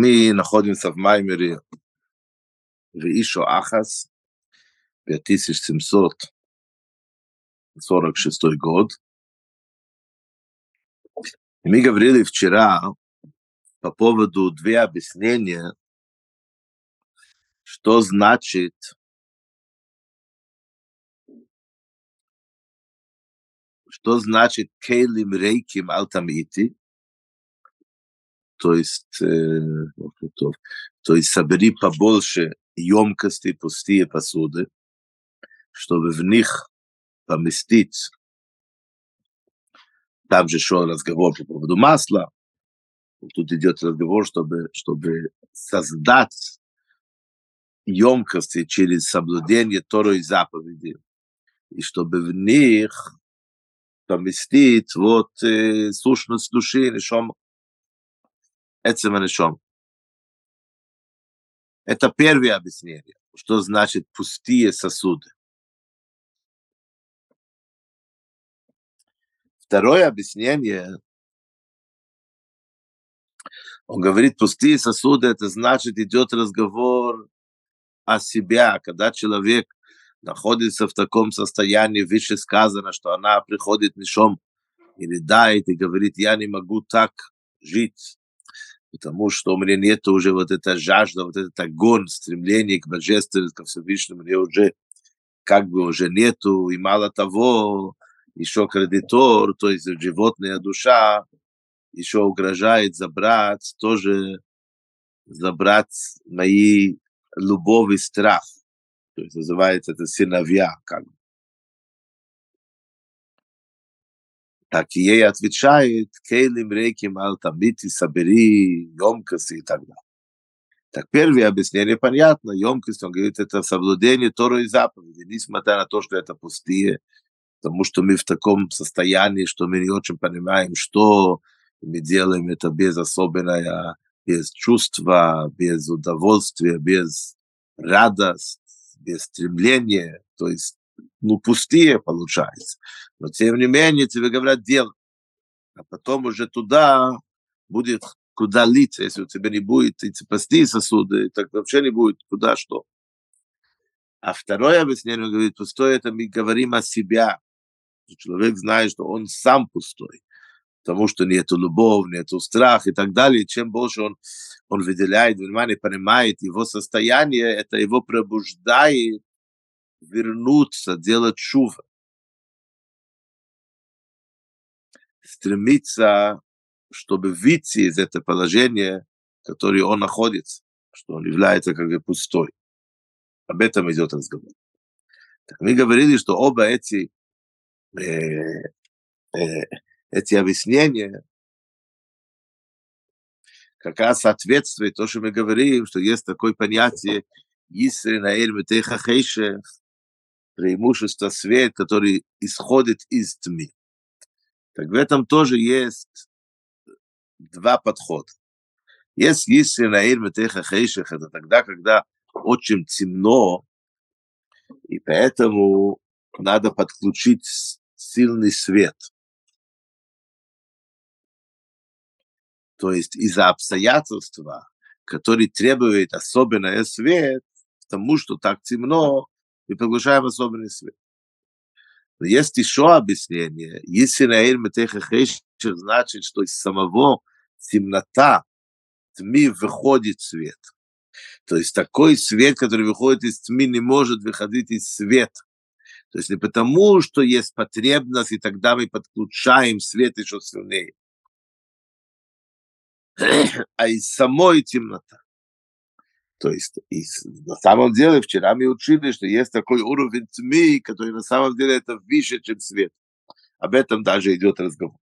Мы находимся в Маймере в Ишо Ахас, 5746 год. И мы говорили вчера по поводу две объяснения, что значит что значит кейлим рейким алтамити, то есть, э, то есть собери побольше емкости, пустые посуды, чтобы в них поместить. Там же шел разговор по поводу масла. Тут идет разговор, чтобы, чтобы создать емкости через соблюдение Тору заповеди. И чтобы в них поместить вот э, сущность души, нишом, Эцем Анишом. Это первое объяснение, что значит пустые сосуды. Второе объяснение, он говорит, пустые сосуды, это значит, идет разговор о себя, когда человек находится в таком состоянии, выше сказано, что она приходит нишом и рыдает и говорит, я не могу так жить, потому что у меня нет уже вот эта жажда, вот этот огонь, стремление к божественности, ко Всевышнему, мне уже как бы уже нету, и мало того, еще кредитор, то есть животная душа, еще угрожает забрать, тоже забрать мои любовь и страх. То есть называется это сыновья, как бы. Так ей отвечает, кейлим рейким алтамити собери емкости и так далее. Так первое объяснение понятно, емкость, он говорит, это соблюдение Тору и заповеди, несмотря на то, что это пустые, потому что мы в таком состоянии, что мы не очень понимаем, что мы делаем это без особенного, без чувства, без удовольствия, без радости, без стремления, то есть ну, пустые получается. Но тем не менее тебе говорят делать. А потом уже туда будет куда литься, если у тебя не будет эти пустые сосуды, так вообще не будет куда что. А второе объяснение говорит, пустой это мы говорим о себя. Человек знает, что он сам пустой, потому что нету любовь, нету страх и так далее. Чем больше он, он выделяет внимание, понимает его состояние, это его пробуждает вернуться, делать шува. Стремиться, чтобы выйти из этого положения, в которое он находится, что он является как бы пустой. Об этом идет разговор. Так мы говорили, что оба эти, э, э, эти объяснения как раз соответствует то, что мы говорим, что есть такое понятие Исри Наэль Метеха преимущество свет, который исходит из тьмы. Так в этом тоже есть два подхода. Есть если наир метеха хейшех, это тогда, когда очень темно, и поэтому надо подключить сильный свет. То есть из-за обстоятельства, которые требуют особенный свет, потому что так темно, и приглашаем особенный свет. Но есть еще объяснение. Если Наэль Метеха значит, что из самого темнота тьмы выходит свет. То есть такой свет, который выходит из тьмы, не может выходить из света. То есть не потому, что есть потребность, и тогда мы подключаем свет еще сильнее, а из самой темноты. То есть и на самом деле вчера мы учили, что есть такой уровень тьмы, который на самом деле это выше, чем свет. Об этом даже идет разговор.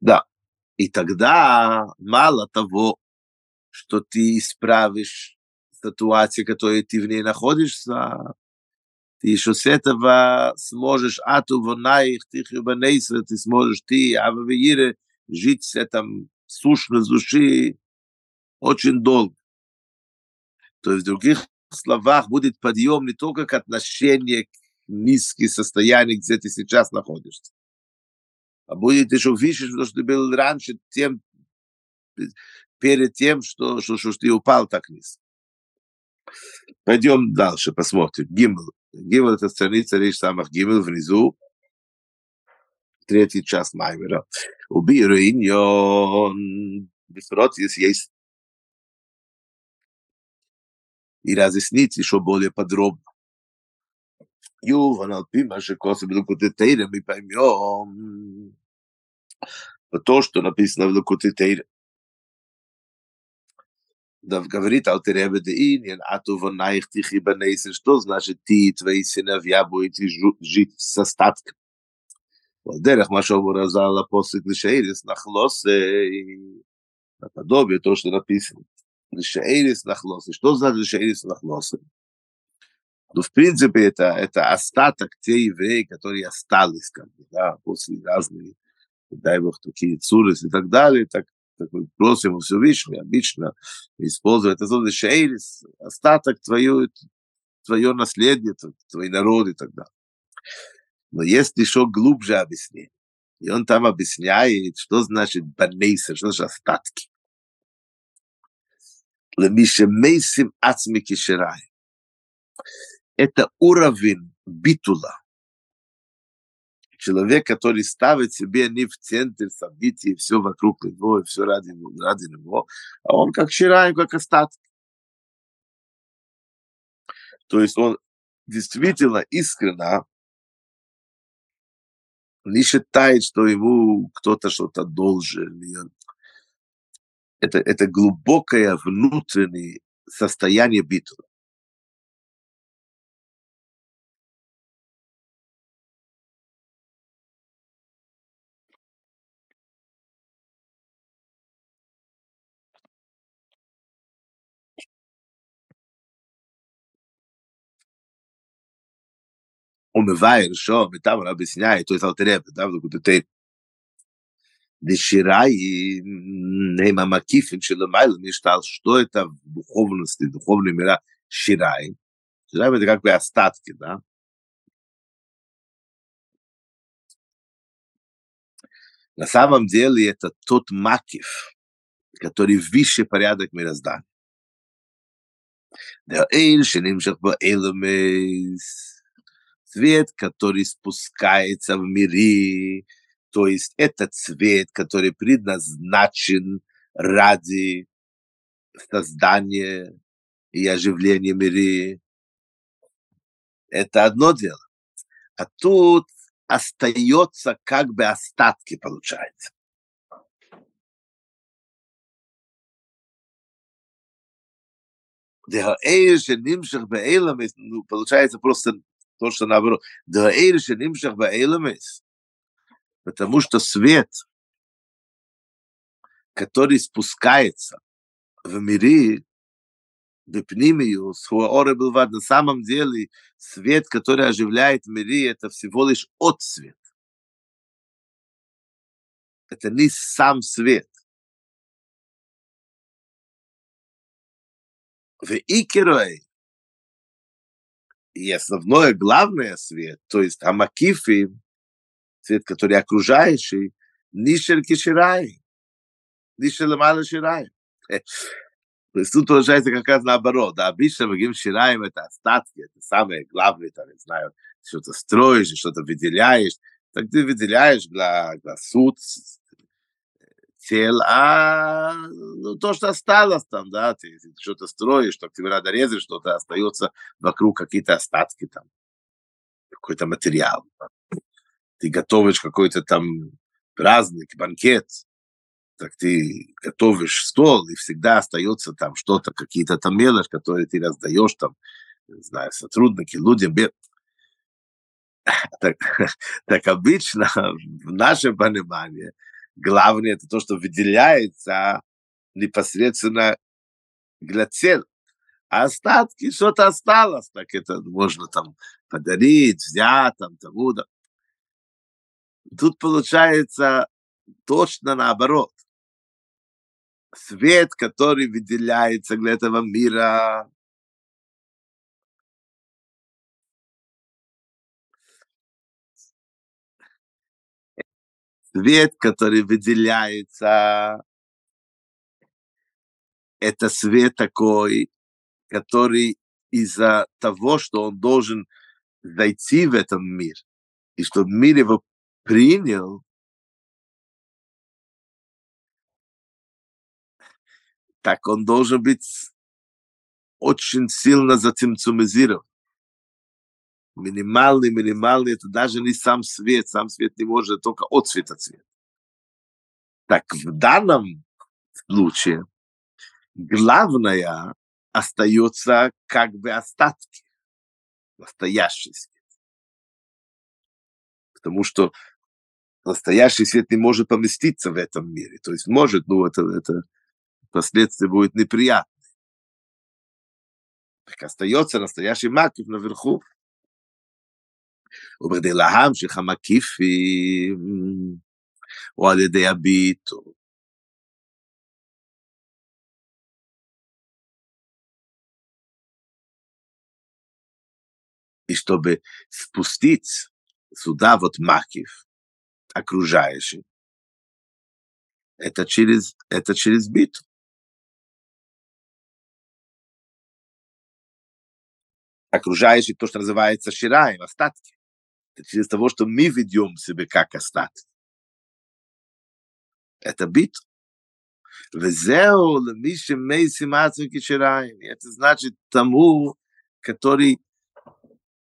Да. И тогда мало того, что ты исправишь ситуацию, которой ты в ней находишься, ты еще с этого сможешь ату вонаих, ты ты сможешь ты, а в жить с этом сущность души очень долго. То есть, в других словах, будет подъем не только к отношению к низким состояниям, где ты сейчас находишься, а будет еще выше, что ты был раньше тем, перед тем, что, что, что ты упал так вниз. Пойдем дальше, посмотрим. Гимл. Гимл это страница речь самых Гимл внизу. Третий час Маймера. Убиру иньон. Бифрот есть и разъяснить еще более подробно. Юван Алпима Шекоса Белукутетейра мы поймем то, что написано в Лукутетейре. Да говорит Алтеребе де Иньян, а то вон наих тихи банейсен, что значит ты и твои сыновья будете жить с остатком. Дерах Машову Разала после Клишаирис Нахлосы, подобие то, что написано. Клишаирис Нахлосы. Что значит Клишаирис Нахлосы? Ну, в принципе, это, это остаток те евреи, которые остались, как бы, да, после разных, дай бог, такие цурис и так далее, так, так мы просим все Всевышнего обычно использовать это слово шейрис, остаток твое, твое наследие, твой народ и так далее. Но есть еще глубже объяснение. И он там объясняет, что значит банейса, что значит остатки. Лемишемейсим ацми кишерай. Это уровень битула. Человек, который ставит себе не в центр событий, все вокруг него, и все ради, ради него, а он как ширай, как остатки. То есть он действительно искренно не считает, что ему кто-то что-то должен, это, это глубокое внутреннее состояние битвы. הוא מבאר שוב, וטעם רב בסיני, то есть Алтеребе, да, в Лукутетейр, Деширай, Нейма Макифин, Шелемайл, Миштал, что это в духовности, духовные мира Ширай. Ширай это как бы остатки, да. На самом деле это тот Макиф, который выше порядок мироздания. Der Eil, שנמשך בו אלמס, цвет, который спускается в мири, то есть это цвет, который предназначен ради создания и оживления мира. Это одно дело. А тут остается как бы остатки, получается. Ну, получается просто то, что наоборот. Потому что свет, который спускается в мире, Бепнимиус, Хуаоре был на самом деле свет, который оживляет мире, это всего лишь отцвет. Это не сам свет. В Икерой и основное, главное свет, то есть Амакифи, свет, который окружающий, Нишер Киширай, Нишер Ламала Ширай. То есть тут получается как раз наоборот. Да, обычно мы говорим Шираем, это остатки, это самое главное, там, не знаю, что-то строишь, что-то выделяешь. Так ты выделяешь для, для суд, цель, а ну, то, что осталось там, да, ты, ты что-то строишь, что тебе надо резать, что-то остается вокруг, какие-то остатки там, какой-то материал ты готовишь какой-то там праздник, банкет, так ты готовишь стол, и всегда остается там что-то, какие-то там мелочи, которые ты раздаешь там, не знаю, сотрудники, людям. Так, так обычно в нашем понимании главное это то, что выделяется непосредственно для цели. А остатки, что-то осталось, так это можно там подарить, взять, там, тому, да. Тут получается точно наоборот. Свет, который выделяется для этого мира, свет, который выделяется, это свет такой, который из-за того, что он должен зайти в этот мир, и что мир его принял, так он должен быть очень сильно затемцумизирован. Минимальный, минимальный, это даже не сам свет, сам свет не может, только от света цвет. Так в данном случае главное остается как бы остатки, настоящий свет. Потому что настоящий свет не может поместиться в этом мире. То есть может, но это, это последствия будет неприятно. Так остается настоящий макив наверху. ובכדי להמשיך המקיפים, או על ידי הביטו. И чтобы спустить сюда вот макив, окружающий, это через, это через битву. окружающий то, что называется шираем, остатки. через того, что мы ведем себя как остатки. Это бит. Это значит тому, который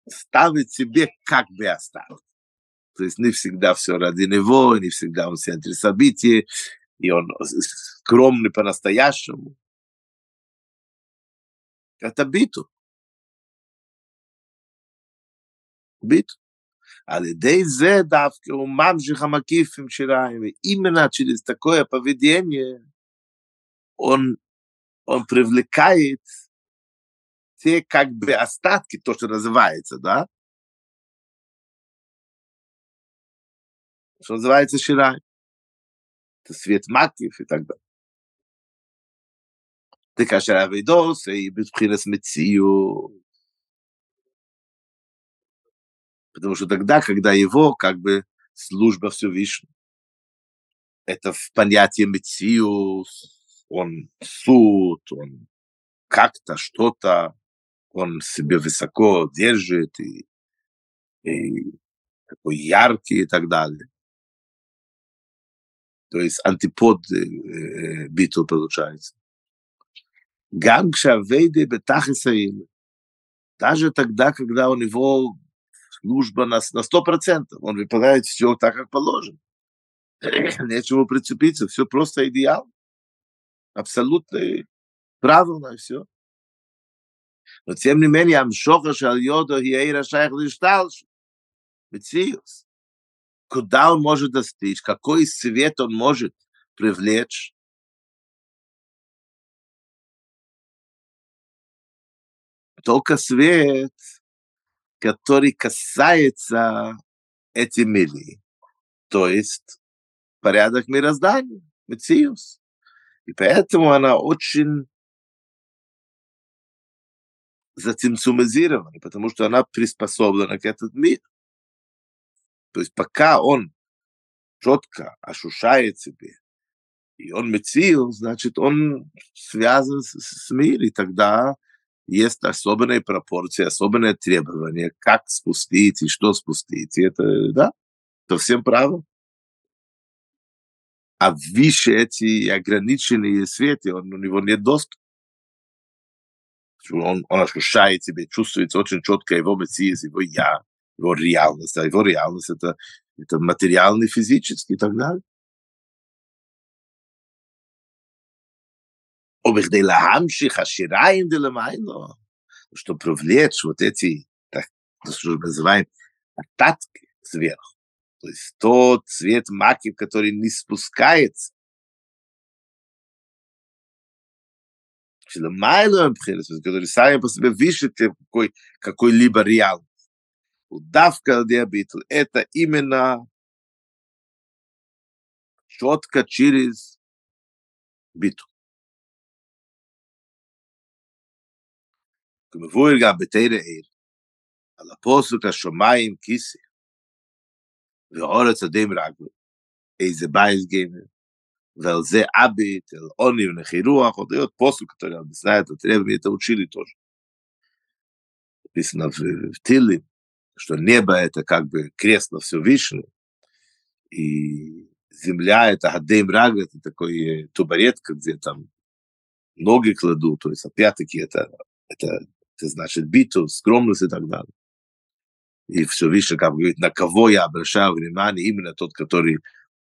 ставит себе как бы остаток. То есть не всегда все ради него, не всегда он в центре событий, и он скромный по-настоящему. Это биту. Биту. על ידי זה דווקא הוא ממשיך המקיפים שלהם, именно через такое поведение он, он привлекает те как бы остатки, то, что называется, да? Что называется Ширай. Это свет макив и так далее. Ты кашер авидос и битпхинес мецию. Потому что тогда, когда его как бы служба Всевышнего, это в понятии Мециус, он суд, он как-то что-то, он себе высоко держит и, и такой яркий и так далее. То есть антипод э, биту получается. Гам кшавейде бетахисаим. Даже тогда, когда у него служба на, на 100%. Он выполняет все так, как положено. Нечего прицепиться, все просто идеал. Абсолютно правильно все. Но тем не менее, Амшоха шал Йодо Хиэйра Шайх Лишталш. Мециус. Куда он может достичь? Какой свет он может привлечь? Только свет который касается этих мили, то есть порядок мироздания, Мециус. И поэтому она очень затемцумизирована, потому что она приспособлена к этому миру. То есть пока он четко ощущает себе, и он мецил, значит, он связан с, с миром, и тогда jeste особена и пропорција, особена е требување, как спустите, што спустите, это, да, то всем право. А више эти ограничени свети, он у него нет доступ. Он, она слушает себя, чувствуется очень четко его мессиез, его я, его реальность, а его реальность это, это материальный, физический и так далее. обихдей ламших ашираем делемайло, что привлечь вот эти, так что называем, остатки сверху. То есть тот цвет маки, который не спускается. который сами по себе выше какой, какой-либо реал. Удавка диабитл – это именно четко через биту. כמבואר גם בתרא עיר, על הפוסק השמיים כיסא, ואורץ אדם רגלו. איזה בייס גיימר, ועל זה אביט, אל עוני ונחי רוח, עוד להיות פוסוק, אתה יודע, בסנאי, אתה תראה, ומי אתה учили тоже. Написано в Тиле, что небо — это как бы кресло Всевышнего, и земля — это Гадейм Рага, это такой тубаретка, где там ноги кладут, то есть опять-таки это, это, это значит биту, скромность и так далее. И все выше, как говорит, на кого я обращаю внимание, именно тот, который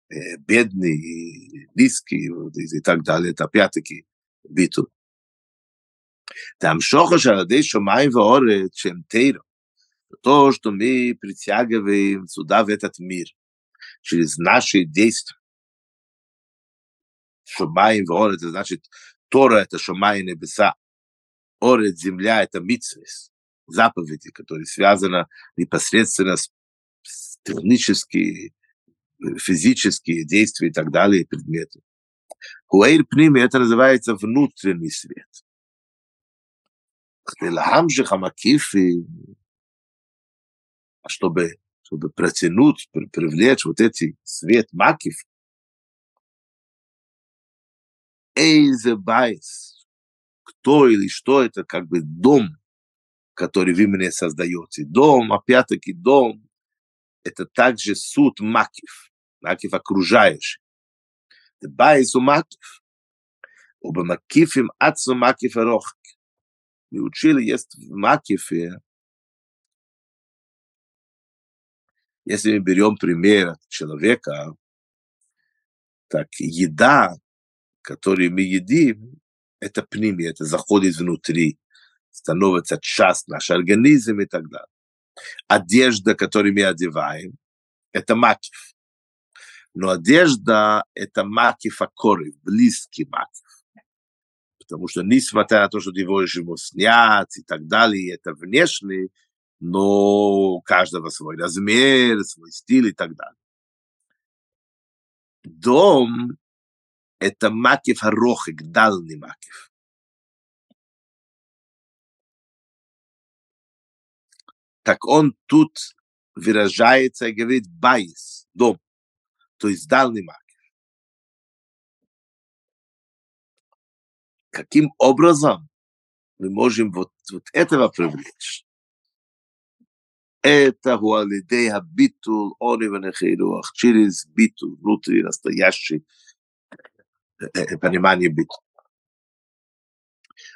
э, бедный, и низкий и, и так далее. Это опять-таки биту. Там шоха шарадей шумай вооре, чем тейро. То, что мы притягиваем сюда, в этот мир, через наши действия. Шумай вооре, это значит, Тора это шумай небеса. Орет, земля – это митсвис, заповеди, которые связаны непосредственно с, с техническими, э, физические действия и так далее, предметы. Хуэйр пними – это называется внутренний свет. А чтобы, чтобы протянуть, привлечь вот эти свет макиф Эйзе байс – кто или что это, как бы дом, который вы мне создаете. Дом, опять-таки дом, это также суд макив, макив окружающий. Байс у макив, оба макифим ацу макив рох. Мы учили, есть в макифе, если мы берем пример человека, так еда, которые мы едим, это пними, это заходит внутри, становится часть наш организм и так далее. Одежда, которую мы одеваем, это макив. Но одежда — это макив акорив, близкий макив. Потому что, несмотря на то, что его ему снят и так далее, это внешний, но у каждого свой размер, свой стиль и так далее. Дом это макив арохик, дальний макив. Так он тут выражается и говорит байс, дом, то есть дальний макив. Каким образом мы можем вот, вот этого привлечь? Это хуалидей битул, орива нехейруах, через битул, внутри настоящий Понимание быть.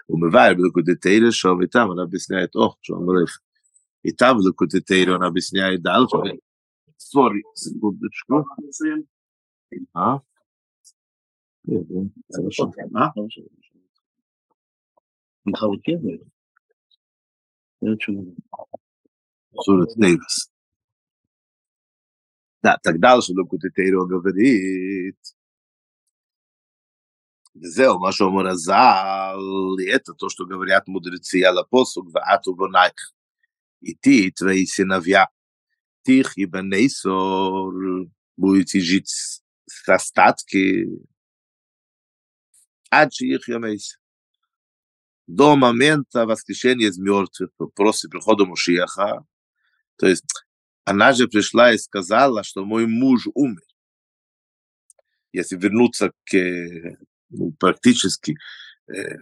Умывая Лукутетейра, что и там он объясняет, ох, что он говорит. И там Лукутетейра он объясняет дальше. Сори, секундочку. А? Хорошо. А? Сурат Нейвас. Да, тогда же Лукутетейра он говорит, וזהו, מה שאומר הזל, это то, что говорят мудрецы על הפוסוק, ואת ובנייך. איתי תראי סנביה, תחי בנסור, будете жить с остатки, עד שיחיה מייס. До момента воскрешения из мертвых, после прихода Мушиаха, то есть она же пришла и сказала, что мой муж умер. Если вернуться к ну, практически э,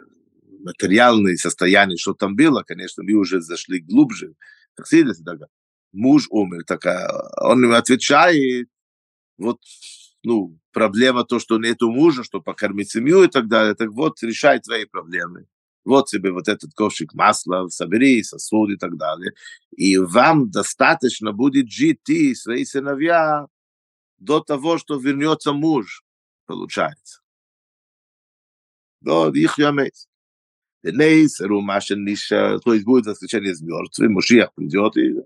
материальное состояние, что там было, конечно, мы уже зашли глубже. Так сидит, так, муж умер, так он ему отвечает, вот, ну, проблема то, что нету мужа, что покормить семью и так далее, так вот, решай твои проблемы. Вот тебе вот этот ковшик масла, собери сосуд и так далее. И вам достаточно будет жить ты свои сыновья до того, что вернется муж, получается. do ich ja mes de neis ru ma shen nis so iz gut dass chen iz mir zu moshiach iz jot iz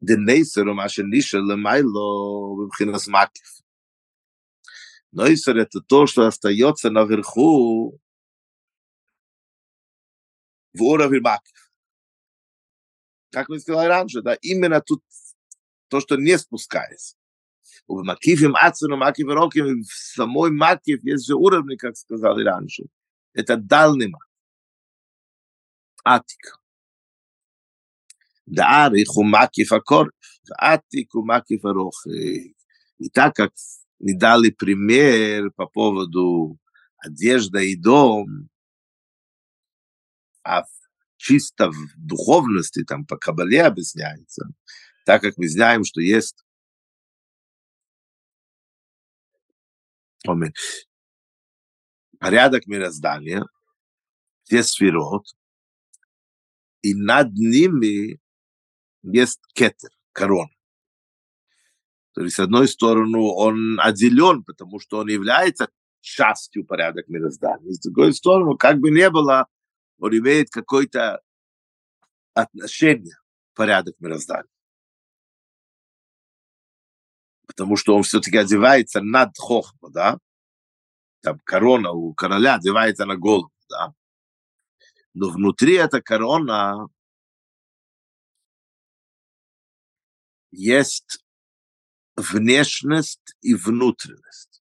de neis ru ma shen nis le mai lo bim khinas mak neis ret to sto sta jot na verchu vor auf mak Как мы сказали раньше, да, именно тут то, что не спускается. Макифим Ацину, Макиф Роким, в самой Макиф есть же уровни, как сказали раньше. Это дальний Макиф. Атик. Даарих у Макиф Акор, Атик у Макиф Рох. И так как не дали пример по поводу одежда и дом, а чисто в духовности, там по Кабале объясняется, так как мы знаем, что есть порядок мироздания, все сферот, и над ними есть кетер, корона. То есть, с одной стороны, он отделен, потому что он является частью порядок мироздания. С другой стороны, как бы не было, он имеет какое-то отношение порядок мироздания. Потому что он все-таки одевается над хохма, да? Там корона у короля одевается на голову, да? Но внутри эта корона есть внешность и внутренность.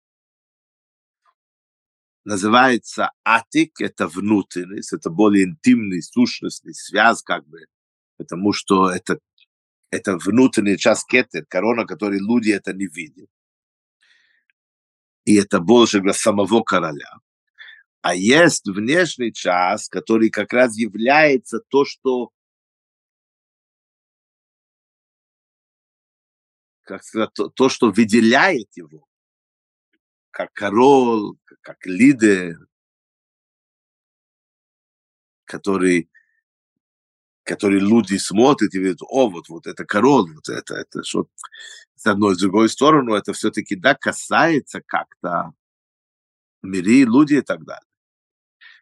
Называется атик, это внутренность, это более интимный, сущностный связь, как бы, потому что это, это внутренняя часть кетер, корона, которой люди это не видят. И это больше для самого короля. А есть внешний час, который как раз является то, что как сказать, то, то, что выделяет его, как король, как лидер, который, который люди смотрят и видят, о, вот, вот это король, вот это, это что с одной, с другой стороны, это все-таки, да, касается как-то мири, люди и так далее.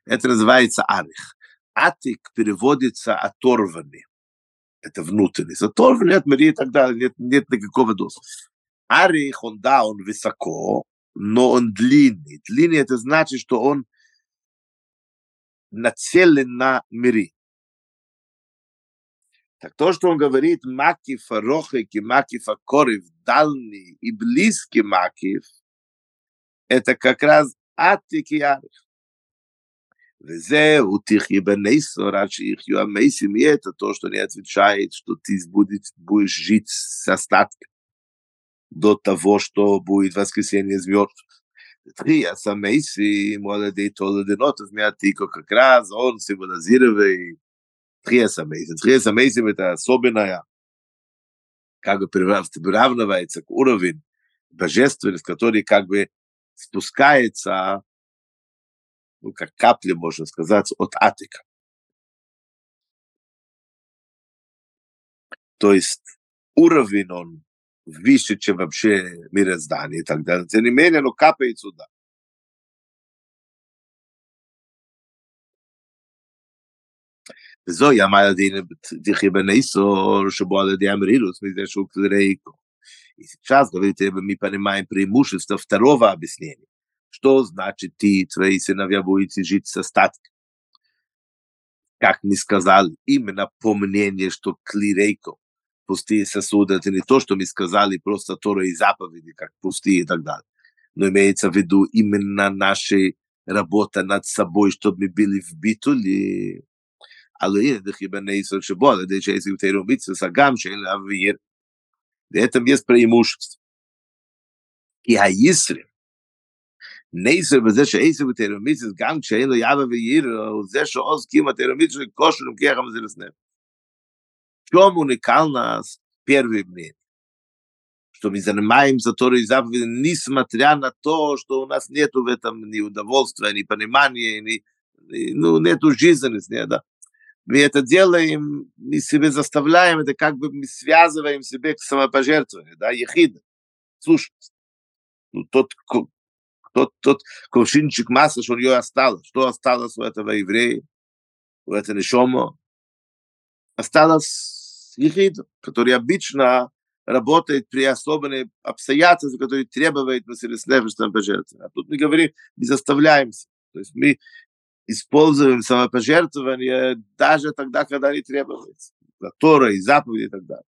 Это называется арих. Атик переводится оторванный это внутренность. Оторванный от мири и так далее, нет, нет никакого доса. Арих, он, да, он высоко, но он длинный. Длинный это значит, что он нацелен на мири. Так то, что он говорит макиф рохик и макиф корив дальний и близкий макиф, это как раз атик и арих. Везеу тихи бенейсо, раньше их юамейсим, и это то, что не отвечает, что ты будешь, будешь жить с остатком до того, что будет воскресенье из мертвых. Трия самейси, молодые толоденотов, мятико, как раз он символизирует Тхия самейсим. Тхия самейсим это особенная, как бы приравнивается к уровень божественности, который как бы спускается ну, как капли, можно сказать, от Атика. То есть уровень он выше, чем вообще мироздание и так далее. Тем не менее, оно капает сюда. וזוהי אמר הדין תחי בניסור שבו על ידי המרילוס מזה שהוא клерейко. И сейчас говорите мы понимаем преимущество второго объяснения. Что значит ты и твои сыновья будете жить с остатком? Как мы сказали, именно по мнению, что клирейко, пустые сосуды, это не то, что мы сказали, просто Тора и заповеди, как пустые и так далее. Но имеется в виду именно наша работа над собой, чтобы мы были в битуле. Але הנה דכי בני ישראל שבו על ידי שעשיו תירו מצווה סגם שאין להעביר. ואתם יש преимущество. כי הישרים נייסר בזה שאיסר בתירומיצס, גם כשאין לו יאבא וירא, הוא זה שעוז קים התירומיצס של כושר ומכיח המזילס נפש. Чем уникал нас первый мир? Что мы занимаемся Торой заповеди, несмотря на то, что у нас нету в этом ни удовольствия, ни понимания, ни, ни ну, нету жизненности, не, да. Мы это делаем, мы себе заставляем, это как бы мы связываем себе к самопожертвованию, да, ехида, слушать. Ну, тот, тот, тот кувшинчик масла, что у нее осталось. Что осталось у этого еврея, у этого нишома? Осталось ехид, который обычно работает при особенных обстоятельствах, которые требуют Мессилеснефештам пожертвования. А тут мы говорим, мы заставляемся. То есть мы используем самопожертвование даже тогда, когда не требуется. Тора и заповеди и так далее.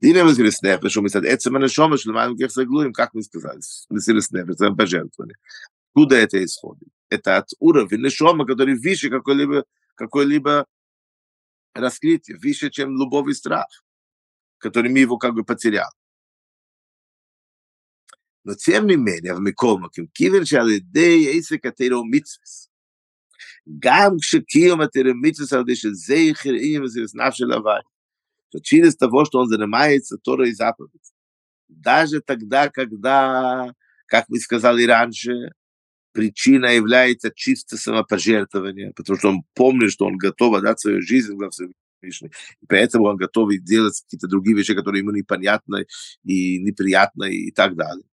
Динем из Рисснефа, что мы сказали, это мы нашем, что мы их соглуем, как мы сказали, из Рисснефа, это пожертвование. Куда это исходит? Это от уровня нашема, который выше какой-либо какой раскрытие, выше, чем любовь и страх, который мы его как бы потерял Но тем не менее, в Микомаким, кивер шалидей эйсек атейро митсвес. מצווס, גם כשקיום התירו מצווס על ידי שזכר איים וסירס נפש של הוואי, Чилис того, что он занимается Торой и заповедь. Даже тогда, когда, как мы сказали раньше, причина является чисто самопожертвование, потому что он помнит, что он готов отдать свою жизнь во Всевышний. И поэтому он готов делать какие-то другие вещи, которые ему непонятны и неприятны и так далее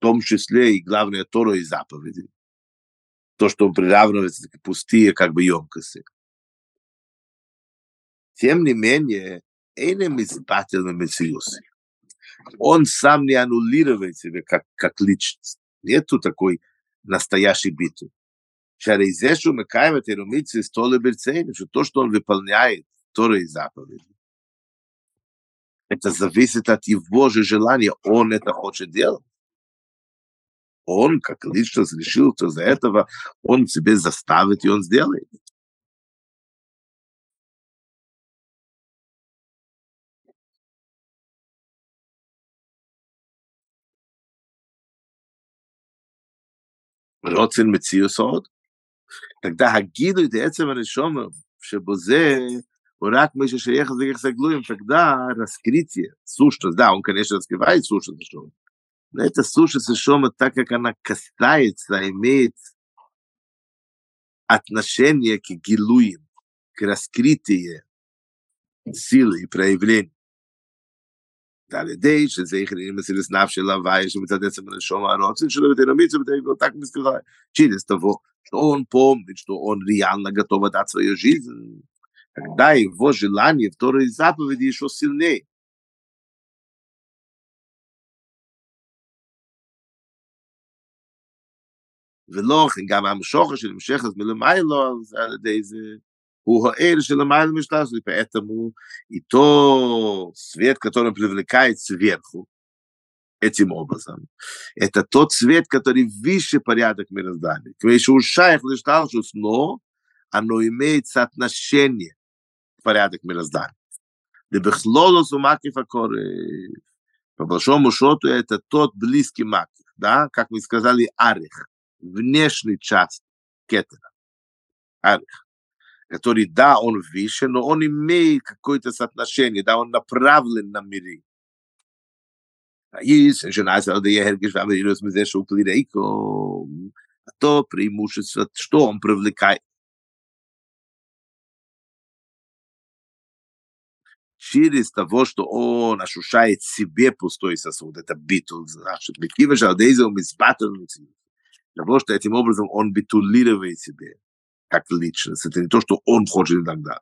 в том числе и главное Тору и заповеди. То, что приравнивается к пустые как бы емкости. Тем не менее, Эйнем избатель на Мессиусе. Он сам не аннулирует себя как, как личность. Нету такой настоящей битвы. Шарейзешу Мекаева Терумицы Столы Берцейна, что то, что он выполняет, Торы и заповеди, это зависит от его же желания, он это хочет делать он, как личность, решил, что за этого он себе заставит, и он сделает. רוצן מציאוס עוד, тогда הגילוי בעצם הנשומר, שבזה הוא רק מי ששייך לזה יחסי גלויים, тогда раскрытие, сущность, да, он, конечно, раскрывает сущность нишома, Но эта суша Сешома, так как она касается, имеет отношение к гилуям, к раскрытию силы и проявлению. על ידי שזה יכולים לסירס נפש של הוואי שמצד עצם הנשום הרוצן שלו ותנמיץ ובתגו так מסכרה. Через того, что он помнит, что он реально готов отдать свою жизнь, тогда его желание второй заповеди еще сильнее. ולא כן גם המשוכר של המשך אז מלמיילו אז על ידי זה הוא האל של המיילו משלש и поэтому и то свет который привлекает сверху этим образом это тот свет который выше порядок мироздания квей שהוא שייך לשטלשוס но оно имеет соотношение к порядок мироздания לבכלולוס ומקיף הקורף по большому счету это тот близкий макив да как мы сказали арих внешний часть кетера, арих, который, да, он выше, но он имеет какое-то соотношение, да, он направлен на миры. Есть, жена сказала, я Гергиш, вам верилась, мы здесь шукли рейко, а то преимущество, что он привлекает. через того, что он ощущает себе пустой сосуд, это битул, значит, битива жалдейза он избатал Потому что этим образом он битулировает себе как личность. Это не то, что он хочет иногда.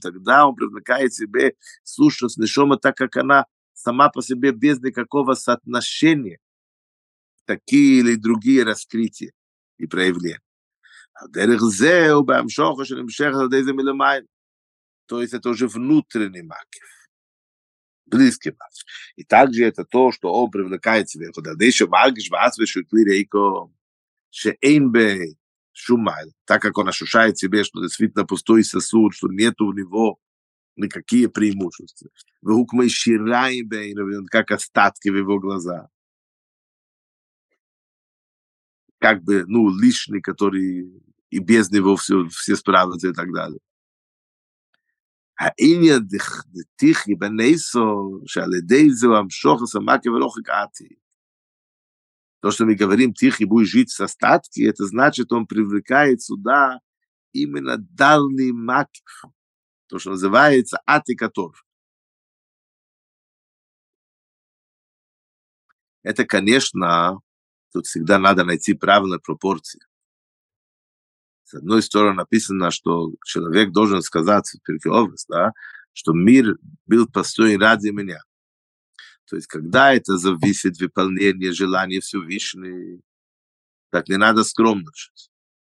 Тогда он привлекает себе сущность Нишома так, как она сама по себе без никакого соотношения такие или другие раскрытия и проявления. А то есть это уже внутренний макив близким. И также это то, что он привлекает себе. Еще маргиш вас вешутли рейко, шеэйн бе шумайл, так как он ощущает себе, что действительно пустой сосуд, что нету у него никакие преимущества. Вухмай шираем бе, как остатки в его глазах. Как бы, ну, лишний, который и без него все, все справятся и так далее. העניין דתיכי בנסו, שעל ידי זה הוא המשוך הסמקה ולא חגעתי. То, что мы говорим «тихий будет жить с остатки», это значит, он привлекает сюда именно дальний макив, то, что называется атикатор. Это, конечно, тут всегда надо найти правильные пропорции. С одной стороны написано, что человек должен сказать да, что мир был построен ради меня. То есть, когда это зависит выполнение желаний Всевышнего, так не надо скромничать.